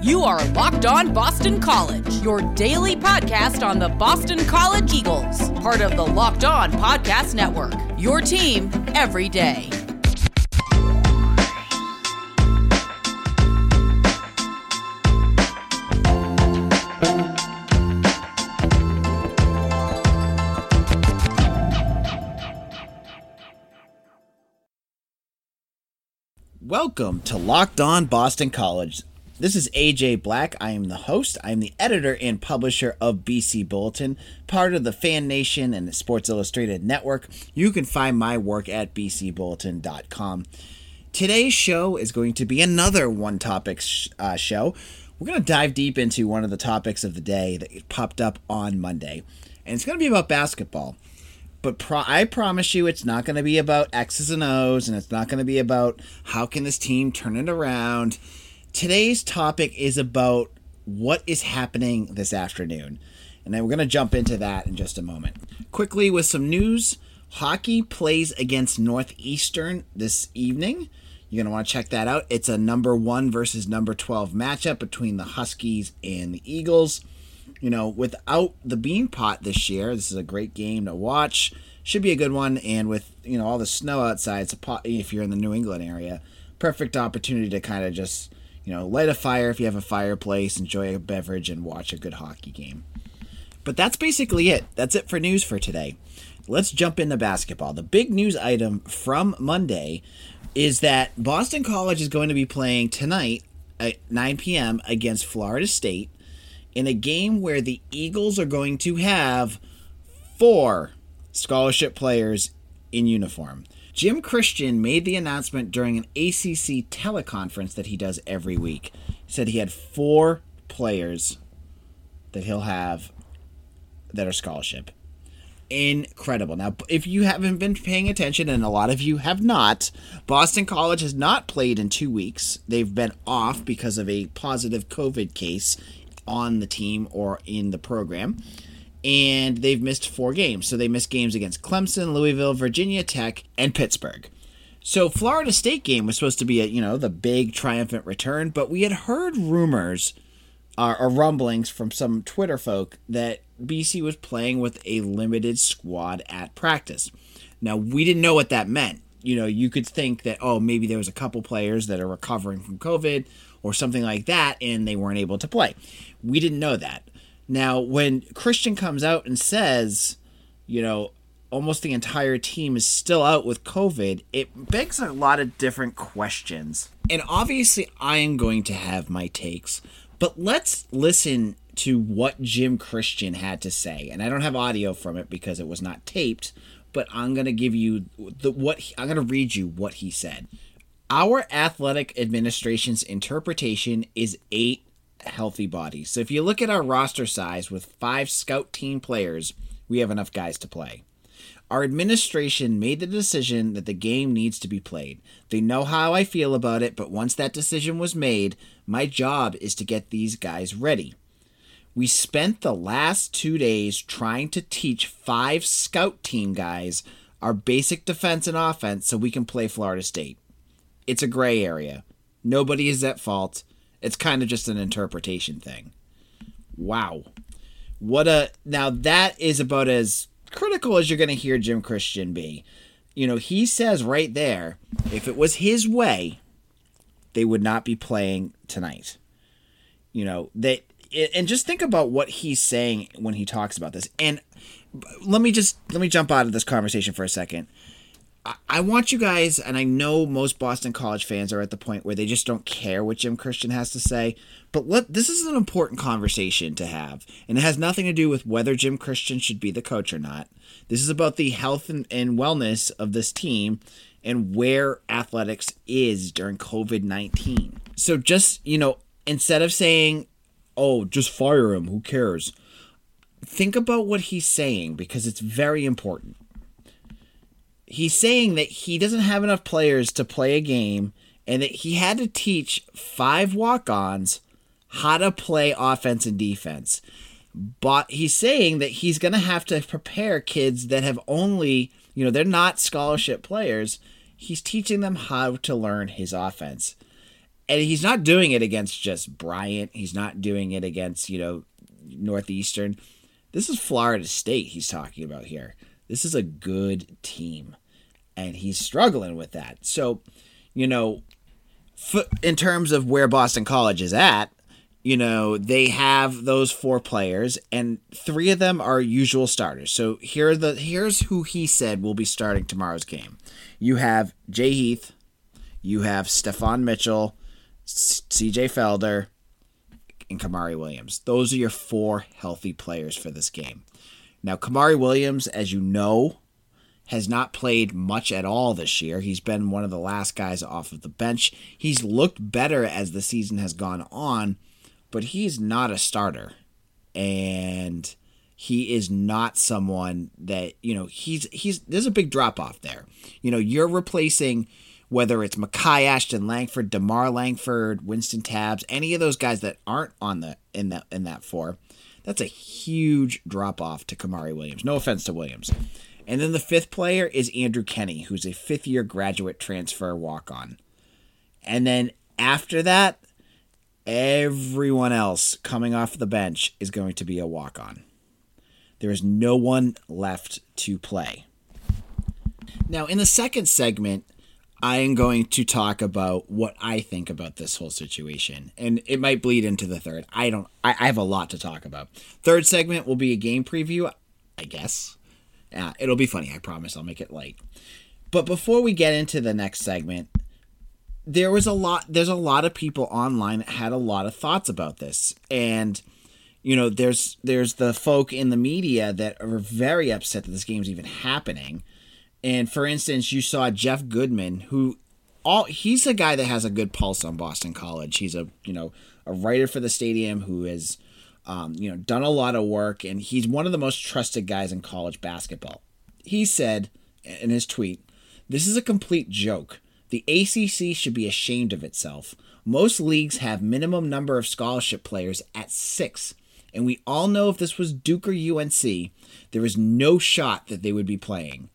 You are Locked On Boston College, your daily podcast on the Boston College Eagles, part of the Locked On Podcast Network. Your team every day. Welcome to Locked On Boston College. This is AJ Black. I am the host. I am the editor and publisher of BC Bulletin, part of the Fan Nation and the Sports Illustrated network. You can find my work at bcbulletin.com. Today's show is going to be another one topic sh- uh, show. We're going to dive deep into one of the topics of the day that popped up on Monday, and it's going to be about basketball but pro- I promise you it's not going to be about X's and O's and it's not going to be about how can this team turn it around. Today's topic is about what is happening this afternoon. And then we're going to jump into that in just a moment. Quickly, with some news hockey plays against Northeastern this evening. You're going to want to check that out. It's a number one versus number 12 matchup between the Huskies and the Eagles. You know, without the Beanpot this year, this is a great game to watch. Should be a good one. And with, you know, all the snow outside, it's a pot, if you're in the New England area, perfect opportunity to kind of just you know, light a fire if you have a fireplace, enjoy a beverage, and watch a good hockey game. But that's basically it. That's it for news for today. Let's jump into basketball. The big news item from Monday is that Boston College is going to be playing tonight at 9 p.m. against Florida State in a game where the Eagles are going to have four scholarship players in uniform. Jim Christian made the announcement during an ACC teleconference that he does every week. He said he had four players that he'll have that are scholarship. Incredible. Now, if you haven't been paying attention, and a lot of you have not, Boston College has not played in two weeks. They've been off because of a positive COVID case on the team or in the program and they've missed four games. So they missed games against Clemson, Louisville, Virginia Tech, and Pittsburgh. So Florida State game was supposed to be a you know the big triumphant return, but we had heard rumors uh, or rumblings from some Twitter folk that BC was playing with a limited squad at practice. Now we didn't know what that meant. You know, you could think that oh maybe there was a couple players that are recovering from COVID or something like that, and they weren't able to play. We didn't know that. Now, when Christian comes out and says, you know, almost the entire team is still out with COVID, it begs a lot of different questions. And obviously, I am going to have my takes, but let's listen to what Jim Christian had to say. And I don't have audio from it because it was not taped, but I'm going to give you the what he, I'm going to read you what he said. Our athletic administration's interpretation is 8 healthy body. So if you look at our roster size with five scout team players, we have enough guys to play. Our administration made the decision that the game needs to be played. They know how I feel about it, but once that decision was made, my job is to get these guys ready. We spent the last two days trying to teach five scout team guys our basic defense and offense so we can play Florida State. It's a gray area. Nobody is at fault. It's kind of just an interpretation thing. Wow. What a now that is about as critical as you're going to hear Jim Christian be. You know, he says right there, if it was his way, they would not be playing tonight. You know, they and just think about what he's saying when he talks about this. And let me just let me jump out of this conversation for a second. I want you guys, and I know most Boston College fans are at the point where they just don't care what Jim Christian has to say. But let this is an important conversation to have, and it has nothing to do with whether Jim Christian should be the coach or not. This is about the health and, and wellness of this team and where athletics is during COVID nineteen. So just you know, instead of saying, "Oh, just fire him," who cares? Think about what he's saying because it's very important he's saying that he doesn't have enough players to play a game and that he had to teach five walk-ons how to play offense and defense. But he's saying that he's going to have to prepare kids that have only, you know, they're not scholarship players. He's teaching them how to learn his offense. and he's not doing it against just Bryant. He's not doing it against, you know, Northeastern. This is Florida State he's talking about here. This is a good team. And he's struggling with that. So, you know, in terms of where Boston College is at, you know, they have those four players and three of them are usual starters. So here the here's who he said will be starting tomorrow's game. You have Jay Heath, you have Steffon Mitchell, CJ Felder, and Kamari Williams. Those are your four healthy players for this game. Now, Kamari Williams, as you know, has not played much at all this year. He's been one of the last guys off of the bench. He's looked better as the season has gone on, but he's not a starter. And he is not someone that, you know, he's he's there's a big drop off there. You know, you're replacing whether it's Makai Ashton Langford, DeMarr Langford, Wynston Tabbs, any of those guys that aren't on the in that in that four, that's a huge drop off to Kamari Williams. No offense to Williams. And then the fifth player is Andrew Kenny, who's a fifth year graduate transfer walk on. And then after that, everyone else coming off the bench is going to be a walk on. There is no one left to play. Now, in the second segment, I am going to talk about what I think about this whole situation, and it might bleed into the third. I don't. I, I have a lot to talk about. Third segment will be a game preview, I guess. It'll be funny. I promise. I'll make it light. But before we get into the next segment, there was a lot. There's a lot of people online that had a lot of thoughts about this, and you know, there's there's the folk in the media that are very upset that this game's even happening and for instance, you saw Jeff Goodman, who all he's a guy that has a good pulse on Boston College. He's a you know a writer for the stadium who has um, you know done a lot of work, and he's one of the most trusted guys in college basketball. He said in his tweet, "This is a complete joke. The ACC should be ashamed of itself. Most leagues have minimum number of scholarship players at six, And we all know if this was Duke or UNC, there is no shot that they would be playing.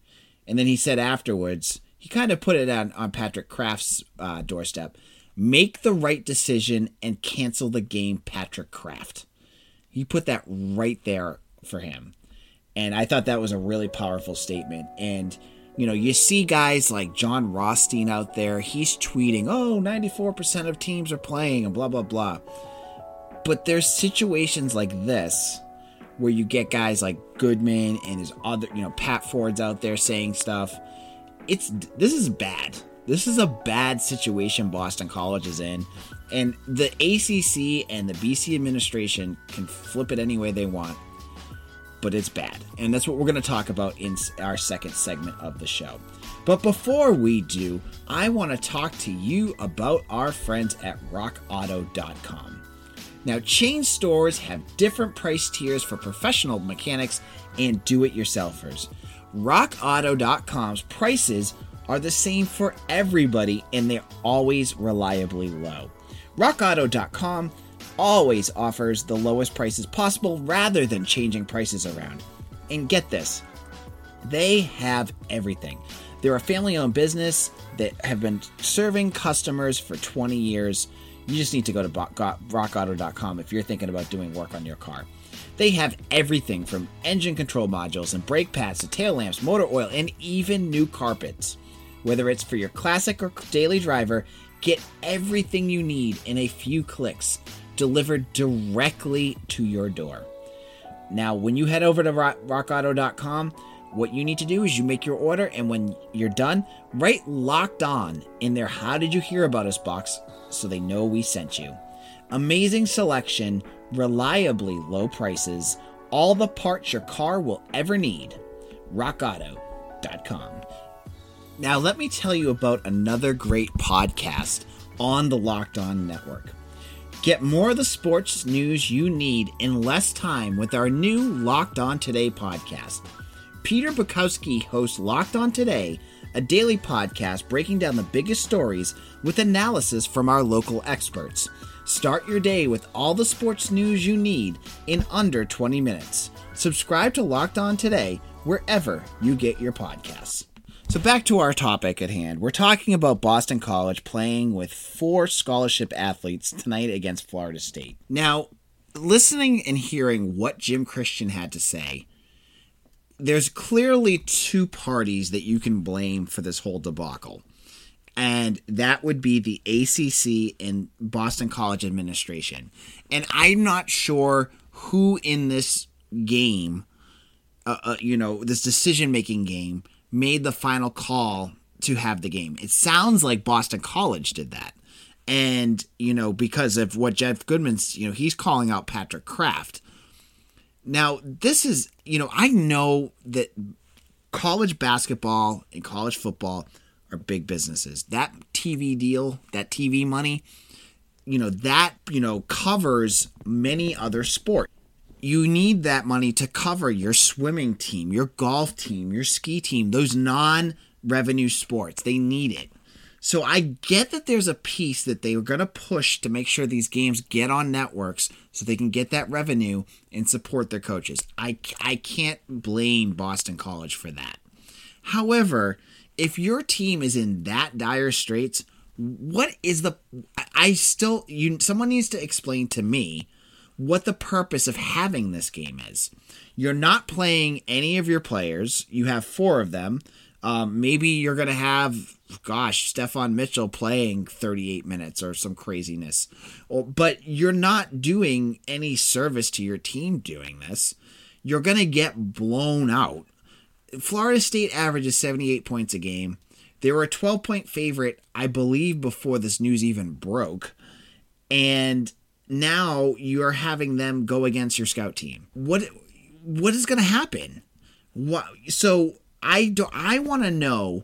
And then he said afterwards, he kind of put it on, on Patrick Kraft's uh, doorstep make the right decision and cancel the game, Patrick Kraft. He put that right there for him. And I thought that was a really powerful statement. And, you know, you see guys like Jon Rothstein out there, he's tweeting, oh, 94% of teams are playing and blah, blah, blah. But there's situations like this where you get guys like Goodman and his other, you know, Pat Forde's out there saying stuff. It's this is bad. This is a bad situation Boston College is in. And the ACC and the BC administration can flip it any way they want, but it's bad. And that's what we're going to talk about in our second segment of the show. But before we do, I want to talk to you about our friends at rockauto.com. Now, chain stores have different price tiers for professional mechanics and do it yourselfers. RockAuto.com's prices are the same for everybody and they're always reliably low. RockAuto.com always offers the lowest prices possible rather than changing prices around. And get this they have everything. They're a family owned business that have been serving customers for 20 years. You just need to go to rockauto.com if you're thinking about doing work on your car. They have everything from engine control modules and brake pads to tail lamps, motor oil, and even new carpets. Whether it's for your classic or daily driver, get everything you need in a few clicks, delivered directly to your door. Now, when you head over to rockauto.com, what you need to do is you make your order, and when you're done, write locked on in their How Did You Hear About Us box so they know we sent you. Amazing selection, reliably low prices, all the parts your car will ever need. RockAuto.com. Now, let me tell you about another great podcast on the Locked On Network. Get more of the sports news you need in less time with our new Locked On Today podcast. Peter Bukowski hosts Locked On Today, a daily podcast breaking down the biggest stories with analysis from our local experts. Start your day with all the sports news you need in under 20 minutes. Subscribe to Locked On Today wherever you get your podcasts. So back to our topic at hand. We're talking about Boston College playing with four scholarship athletes tonight against Florida State. Now, listening and hearing what Jim Christian had to say, there's clearly two parties that you can blame for this whole debacle. And that would be the ACC and Boston College administration. And I'm not sure who in this game, uh, uh, you know, this decision making game, made the final call to have the game. It sounds like Boston College did that. And, you know, because of what Jeff Goodman's, you know, he's calling out Patrick Kraft. Now, this is, you know, I know that college basketball and college football are big businesses. That TV deal, that TV money, you know, that, you know, covers many other sports. You need that money to cover your swimming team, your golf team, your ski team, those non revenue sports. They need it. So I get that there's a piece that they were going to push to make sure these games get on networks so they can get that revenue and support their coaches. I, I can't blame Boston College for that. However, if your team is in that dire straits, what is the I still you someone needs to explain to me what the purpose of having this game is. You're not playing any of your players. You have four of them. Um, maybe you're going to have, gosh, Steffon Mitchell playing 38 minutes or some craziness. Or, but you're not doing any service to your team doing this. You're going to get blown out. Florida State averages 78 points a game. They were a 12 point favorite, I believe, before this news even broke. And now you're having them go against your scout team. What what is going to happen? What so I do I want to know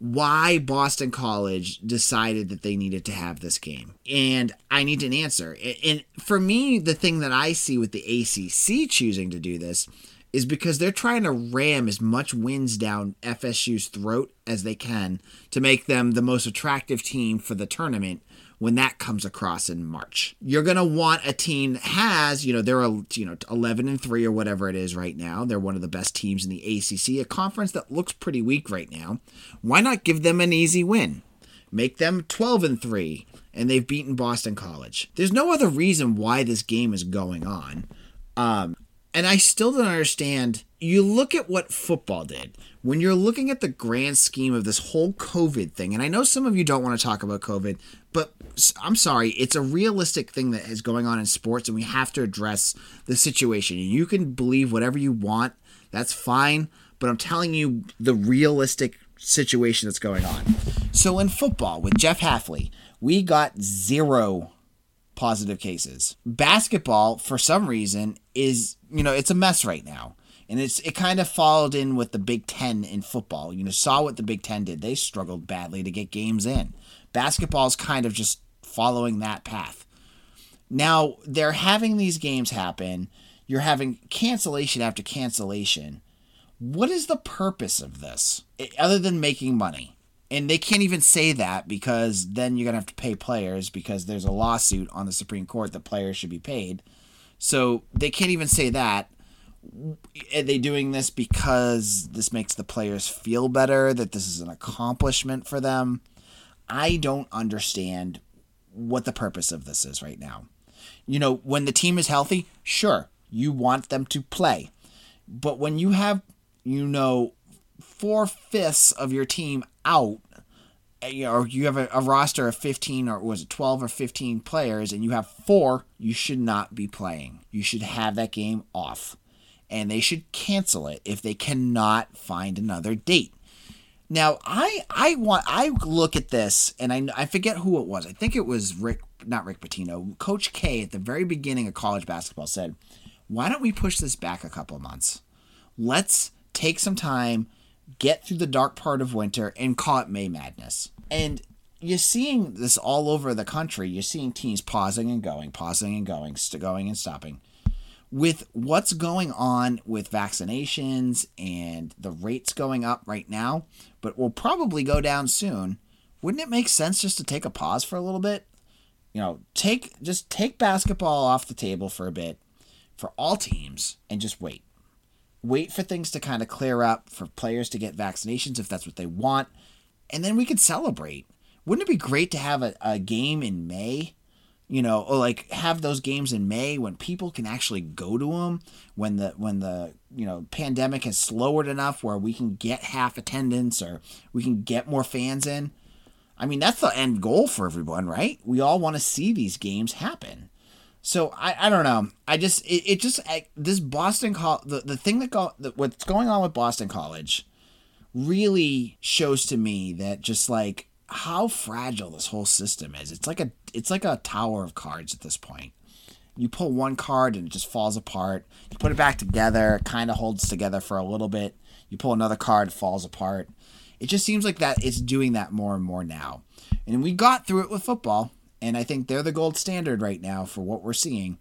why Boston College decided that they needed to have this game. And I need an answer. And for me, the thing that I see with the ACC choosing to do this is because they're trying to ram as much wins down FSU's throat as they can to make them the most attractive team for the tournament when that comes across in March. You're going to want a team that has, you know, they're a, you know 11 and 3 or whatever it is right now. They're one of the best teams in the ACC, a conference that looks pretty weak right now. Why not give them an easy win? Make them 12 and 3 and they've beaten Boston College. There's no other reason why this game is going on. Um, and I still don't understand. You look at what football did. When you're looking at the grand scheme of this whole COVID thing, and I know some of you don't want to talk about COVID, but I'm sorry, it's a realistic thing that is going on in sports, and we have to address the situation. You can believe whatever you want, that's fine, but I'm telling you the realistic situation that's going on. So in football, with Jeff Hafley, we got zero positive cases. Basketball, for some reason, is you know it's a mess right now, and it's it kind of followed in with the Big Ten in football. You know, saw what the Big Ten did; they struggled badly to get games in. Basketball's kind of just following that path. Now they're having these games happen. You're having cancellation after cancellation. What is the purpose of this eh, other than making money? And they can't even say that because then you're to have to pay players because there's a lawsuit on the Supreme Court that players should be paid. So they can't even say that. Are they doing this because this makes the players feel better, that this is an accomplishment for them? I don't understand what the purpose of this is right now. You know, when the team is healthy, sure, you want them to play. But when you have, you know, four fifths of your team out, eh, you know, or you have a, a, roster of 15 or was it 12 or 15 players and you have four, you should not be playing. You should have that game off. And they should cancel it if they cannot find another date. Now, I I want I look at this and I I forget who it was. I think it was Rick not Rick Pitino. Coach K at the very beginning of college basketball said, "Why don't we push this back a couple of months? Let's take some time, get through the dark part of winter, and call it May Madness. And you're seeing this all over the country. You're seeing teams pausing and going, pausing and going, st- going and stopping. With what's going on with vaccinations and the rates going up right now, but will probably go down soon, wouldn't it make sense just to take a pause for a little bit? You know, take just take basketball off the table for a bit for all teams and just wait wait for things to kind of clear up, for players to get vaccinations if that's what they want, and then we could celebrate. Wouldn't it be great to have a, a game in May? You know, or like have those games in May when people can actually go to them, when the when the you know pandemic has slowed enough where we can get half attendance or we can get more fans in. I mean, that's the end goal for everyone, right? We all want to see these games happen. So I, I don't know. I just it, it just I, this Boston College the, the thing that go the, what's going on with Boston College really shows to me that just like how fragile this whole system is. It's like a it's like a tower of cards at this point. You pull one card and it just falls apart. You put it back together, it kind of holds together for a little bit. You pull another card, it falls apart. It just seems like that it's doing that more and more now. And we got through it with football, and I think they're the gold standard right now for what we're seeing.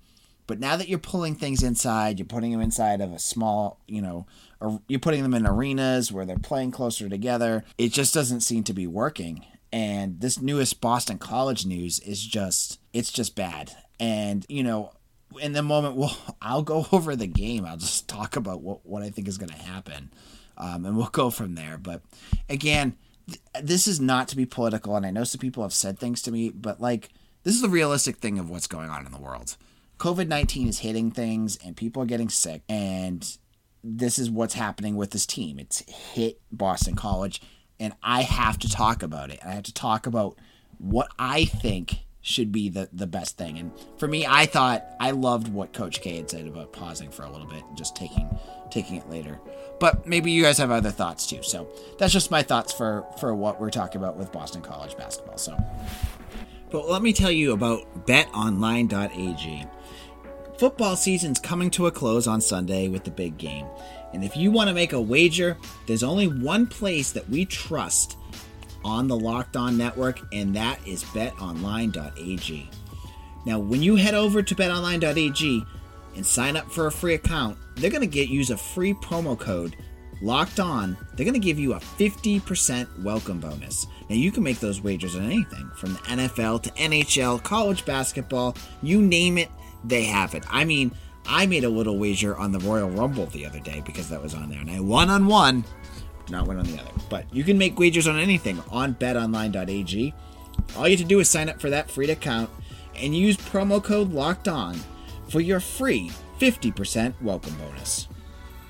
But now that you're pulling things inside, you're putting them inside of a small, you know, or you're putting them in arenas where they're playing closer together. It just doesn't seem to be working. And this newest Boston College news is just, it's just bad. And, you know, in the moment, well, I'll go over the game. I'll just talk about what, what I think is going to happen. Um, and we'll go from there. But again, this is not to be political. And I know some people have said things to me, but like, this is the realistic thing of what's going on in the world. COVID 19 is hitting things and people are getting sick. And this is what's happening with this team. It's hit Boston College. And I have to talk about it. I have to talk about what I think should be the, the best thing. And for me, I thought I loved what Coach K had said about pausing for a little bit and just taking taking it later. But maybe you guys have other thoughts too. So that's just my thoughts for for what we're talking about with Boston College basketball. So but let me tell you about betonline.ag. Football season's coming to a close on Sunday with the big game. And if you want to make a wager, there's only one place that we trust on the Locked On Network, and that is betonline.ag. Now, when you head over to betonline.ag and sign up for a free account, they're going to get use a free promo code locked on. They're going to give you a 50% welcome bonus. Now, you can make those wagers on anything from the NFL to NHL, college basketball, you name it, they have it. I mean, I made a little wager on the Royal Rumble the other day because that was on there, and I won on one, not one on the other. But you can make wagers on anything on betonline.ag. All you have to do is sign up for that free account and use promo code locked on for your free 50% welcome bonus.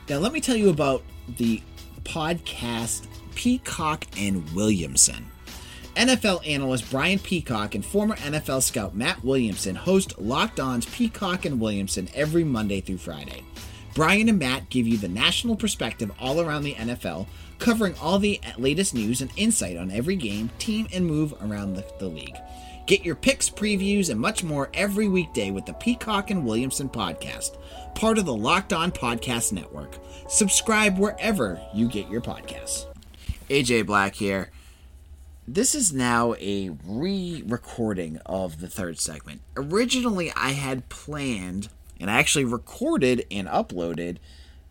Now, let me tell you about the podcast Peacock and Williamson. NFL analyst Brian Peacock and former NFL scout Matt Williamson host Locked On's Peacock and Williamson every Monday through Friday. Brian and Matt give you the national perspective all around the NFL, covering all the latest news and insight on every game, team, and move around the, the league. Get your picks, previews, and much more every weekday with the Peacock and Williamson podcast, part of the Locked On Podcast Network. Subscribe wherever you get your podcasts. AJ Black here. This is now a re recording of the third segment. Originally, I had planned, and I actually recorded and uploaded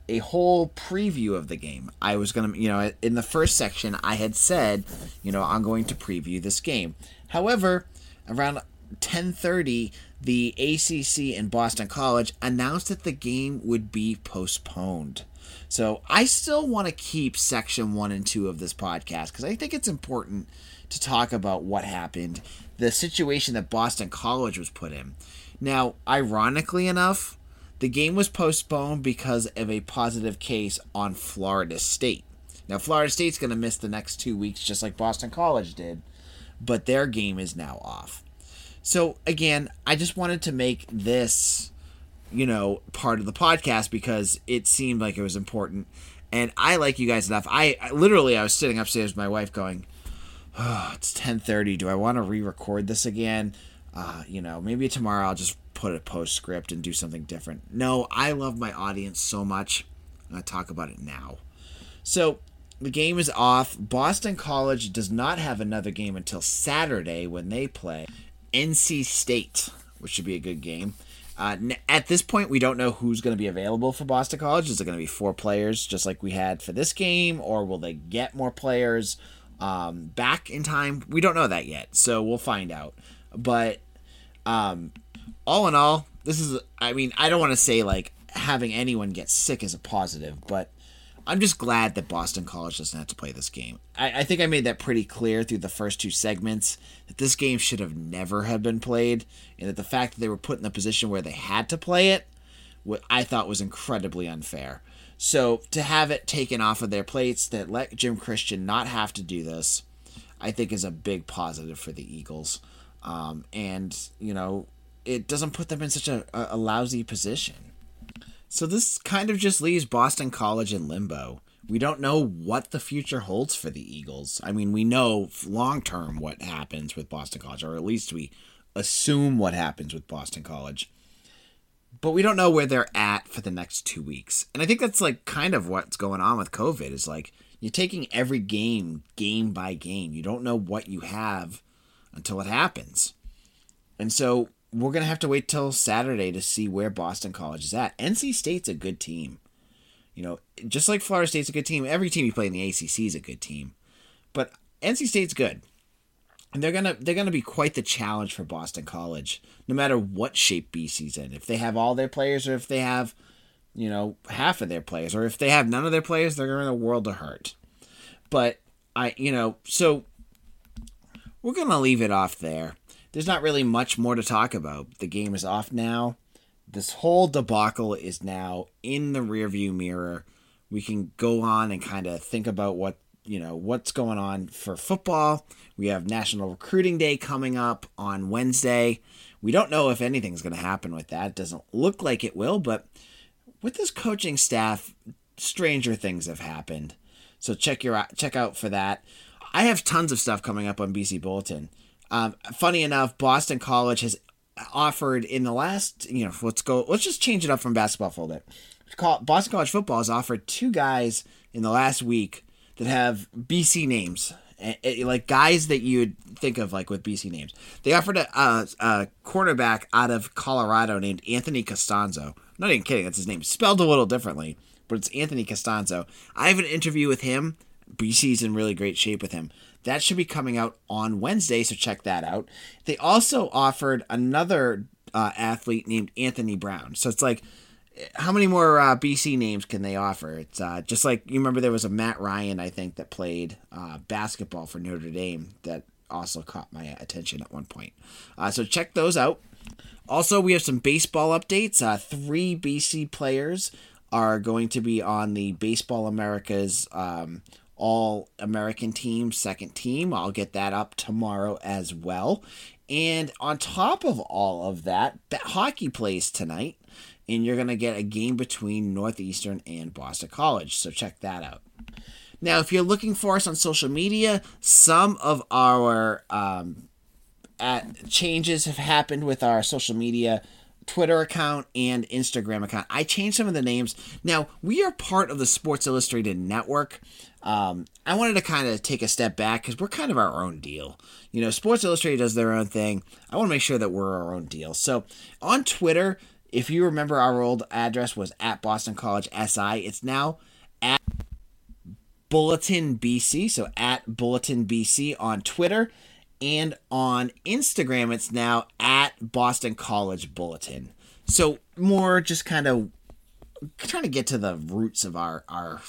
a whole preview of the game. I was going to, you know, in the first section, I had said, you know, I'm going to preview this game. However, around 10:30 the ACC and Boston College announced that the game would be postponed. So, I still want to keep section 1 and 2 of this podcast cuz I think it's important to talk about what happened, the situation that Boston College was put in. Now, ironically enough, the game was postponed because of a positive case on Florida State. Now, Florida State's going to miss the next 2 weeks just like Boston College did, but their game is now off. So again, I just wanted to make this, you know, part of the podcast because it seemed like it was important. And I like you guys enough. I, I literally I was sitting upstairs with my wife going, oh, it's 10:30. Do I want to re-record this again? Uh, you know, maybe tomorrow I'll just put a postscript and do something different. No, I love my audience so much. To talk about it now. So, the game is off. Boston College does not have another game until Saturday when they play NC State, which should be a good game. Uh, at this point, we don't know who's going to be available for Boston College. Is it going to be four players, just like we had for this game, or will they get more players um, back in time? We don't know that yet, so we'll find out. But um, all in all, this is, I mean, I don't want to say like having anyone get sick is a positive, but I'm just glad that Boston College doesn't have to play this game. I, I, think I made that pretty clear through the first two segments that this game should have never have been played, and that the fact that they were put in the position where they had to play it, what I thought was incredibly unfair. So to have it taken off of their plates, that let Jim Christian not have to do this, I think is a big positive for the Eagles. Um, and you know, it doesn't put them in such a, a lousy position. So this kind of just leaves Boston College in limbo. We don't know what the future holds for the Eagles. I mean, we know long term what happens with Boston College, or at least we assume what happens with Boston College. But we don't know where they're at for the next two weeks. And I think that's like kind of what's going on with COVID is like you're taking every game game by game. You don't know what you have until it happens. And so we're going to have to wait till Saturday to see where Boston College is at. NC State's a good team. You know, just like Florida State's a good team, every team you play in the ACC is a good team. But NC State's good. And they're gonna they're gonna be quite the challenge for Boston College, no matter what shape BC's in. If they have all their players, or if they have, you know, half of their players, or if they have none of their players, they're in a world of hurt. But I, you know, so we're gonna leave it off there there's not really much more to talk about. The game is off now. This whole debacle is now in the rearview mirror. We can go on and kind of think about what you know what's going on for football. We have National Recruiting Day coming up on Wednesday. We don't know if anything's going to happen with that. It doesn't look like it will, but with this coaching staff, stranger things have happened. So check your check out for that. I have tons of stuff coming up on BC Bulletin. Um, funny enough, Boston College has offered in the last, you know, let's go, let's just change it up from basketball for a bit. Boston College football has offered two guys in the last week that have BC names, like guys that you would think of like with BC names. They offered a, a, a quarterback out of Colorado named Anthony Castonzo. I'm not even kidding, that's his name. Spelled a little differently, but it's Anthony Castonzo. I have an interview with him. BC's in really great shape with him. That should be coming out on Wednesday, so check that out. They also offered another uh, athlete named Anthony Brown. So it's like, how many more uh, BC names can they offer? It's uh, just like you remember there was a Matt Ryan, I think, that played uh, basketball for Notre Dame that also caught my attention at one point. Uh, so check those out. Also, we have some baseball updates. Uh, three BC players are going to be on the Baseball Americas um, all American team, second team. I'll get that up tomorrow as well. And on top of all of that, hockey plays tonight, and you're going to get a game between Northeastern and Boston College. So check that out. Now, if you're looking for us on social media, some of our um, at changes have happened with our social media Twitter account and Instagram account. I changed some of the names. Now, we are part of the Sports Illustrated network. Um, I wanted to kind of take a step back because we're kind of our own deal. You know, Sports Illustrated does their own thing. I want to make sure that we're our own deal. So on Twitter, if you remember, our old address was at Boston College SI. It's now at Bulletin BC. So at Bulletin BC on Twitter. And on Instagram, it's now at Boston College Bulletin. So more just kind of trying to get to the roots of our our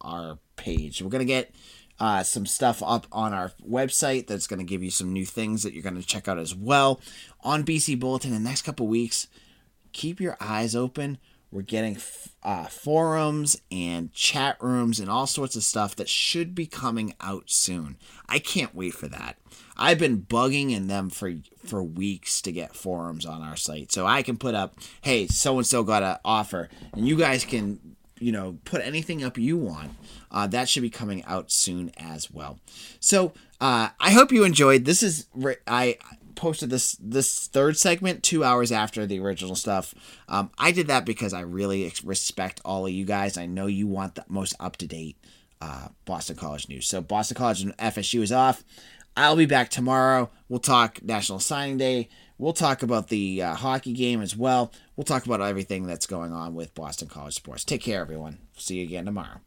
our page. We're to get uh, some stuff up on our website that's to give you some new things that you're to check out as well on BC Bulletin in the next couple weeks. Keep your eyes open. We're getting uh, forums and chat rooms and all sorts of stuff that should be coming out soon. I can't wait for that. I've been bugging in them for for weeks to get forums on our site, so I can put up, "Hey, so and so got an offer," and you guys can you know, put anything up you want. Uh, that should be coming out soon as well. So uh, I hope you enjoyed. This is I posted this this third segment two hours after the original stuff. Um, I did that because I really respect all of you guys. I know you want the most up to date uh, Boston College news. So Boston College and FSU is off. I'll be back tomorrow. We'll talk National Signing Day. We'll talk about the uh, hockey game as well. We'll talk about everything that's going on with Boston College sports. Take care, everyone. See you again tomorrow.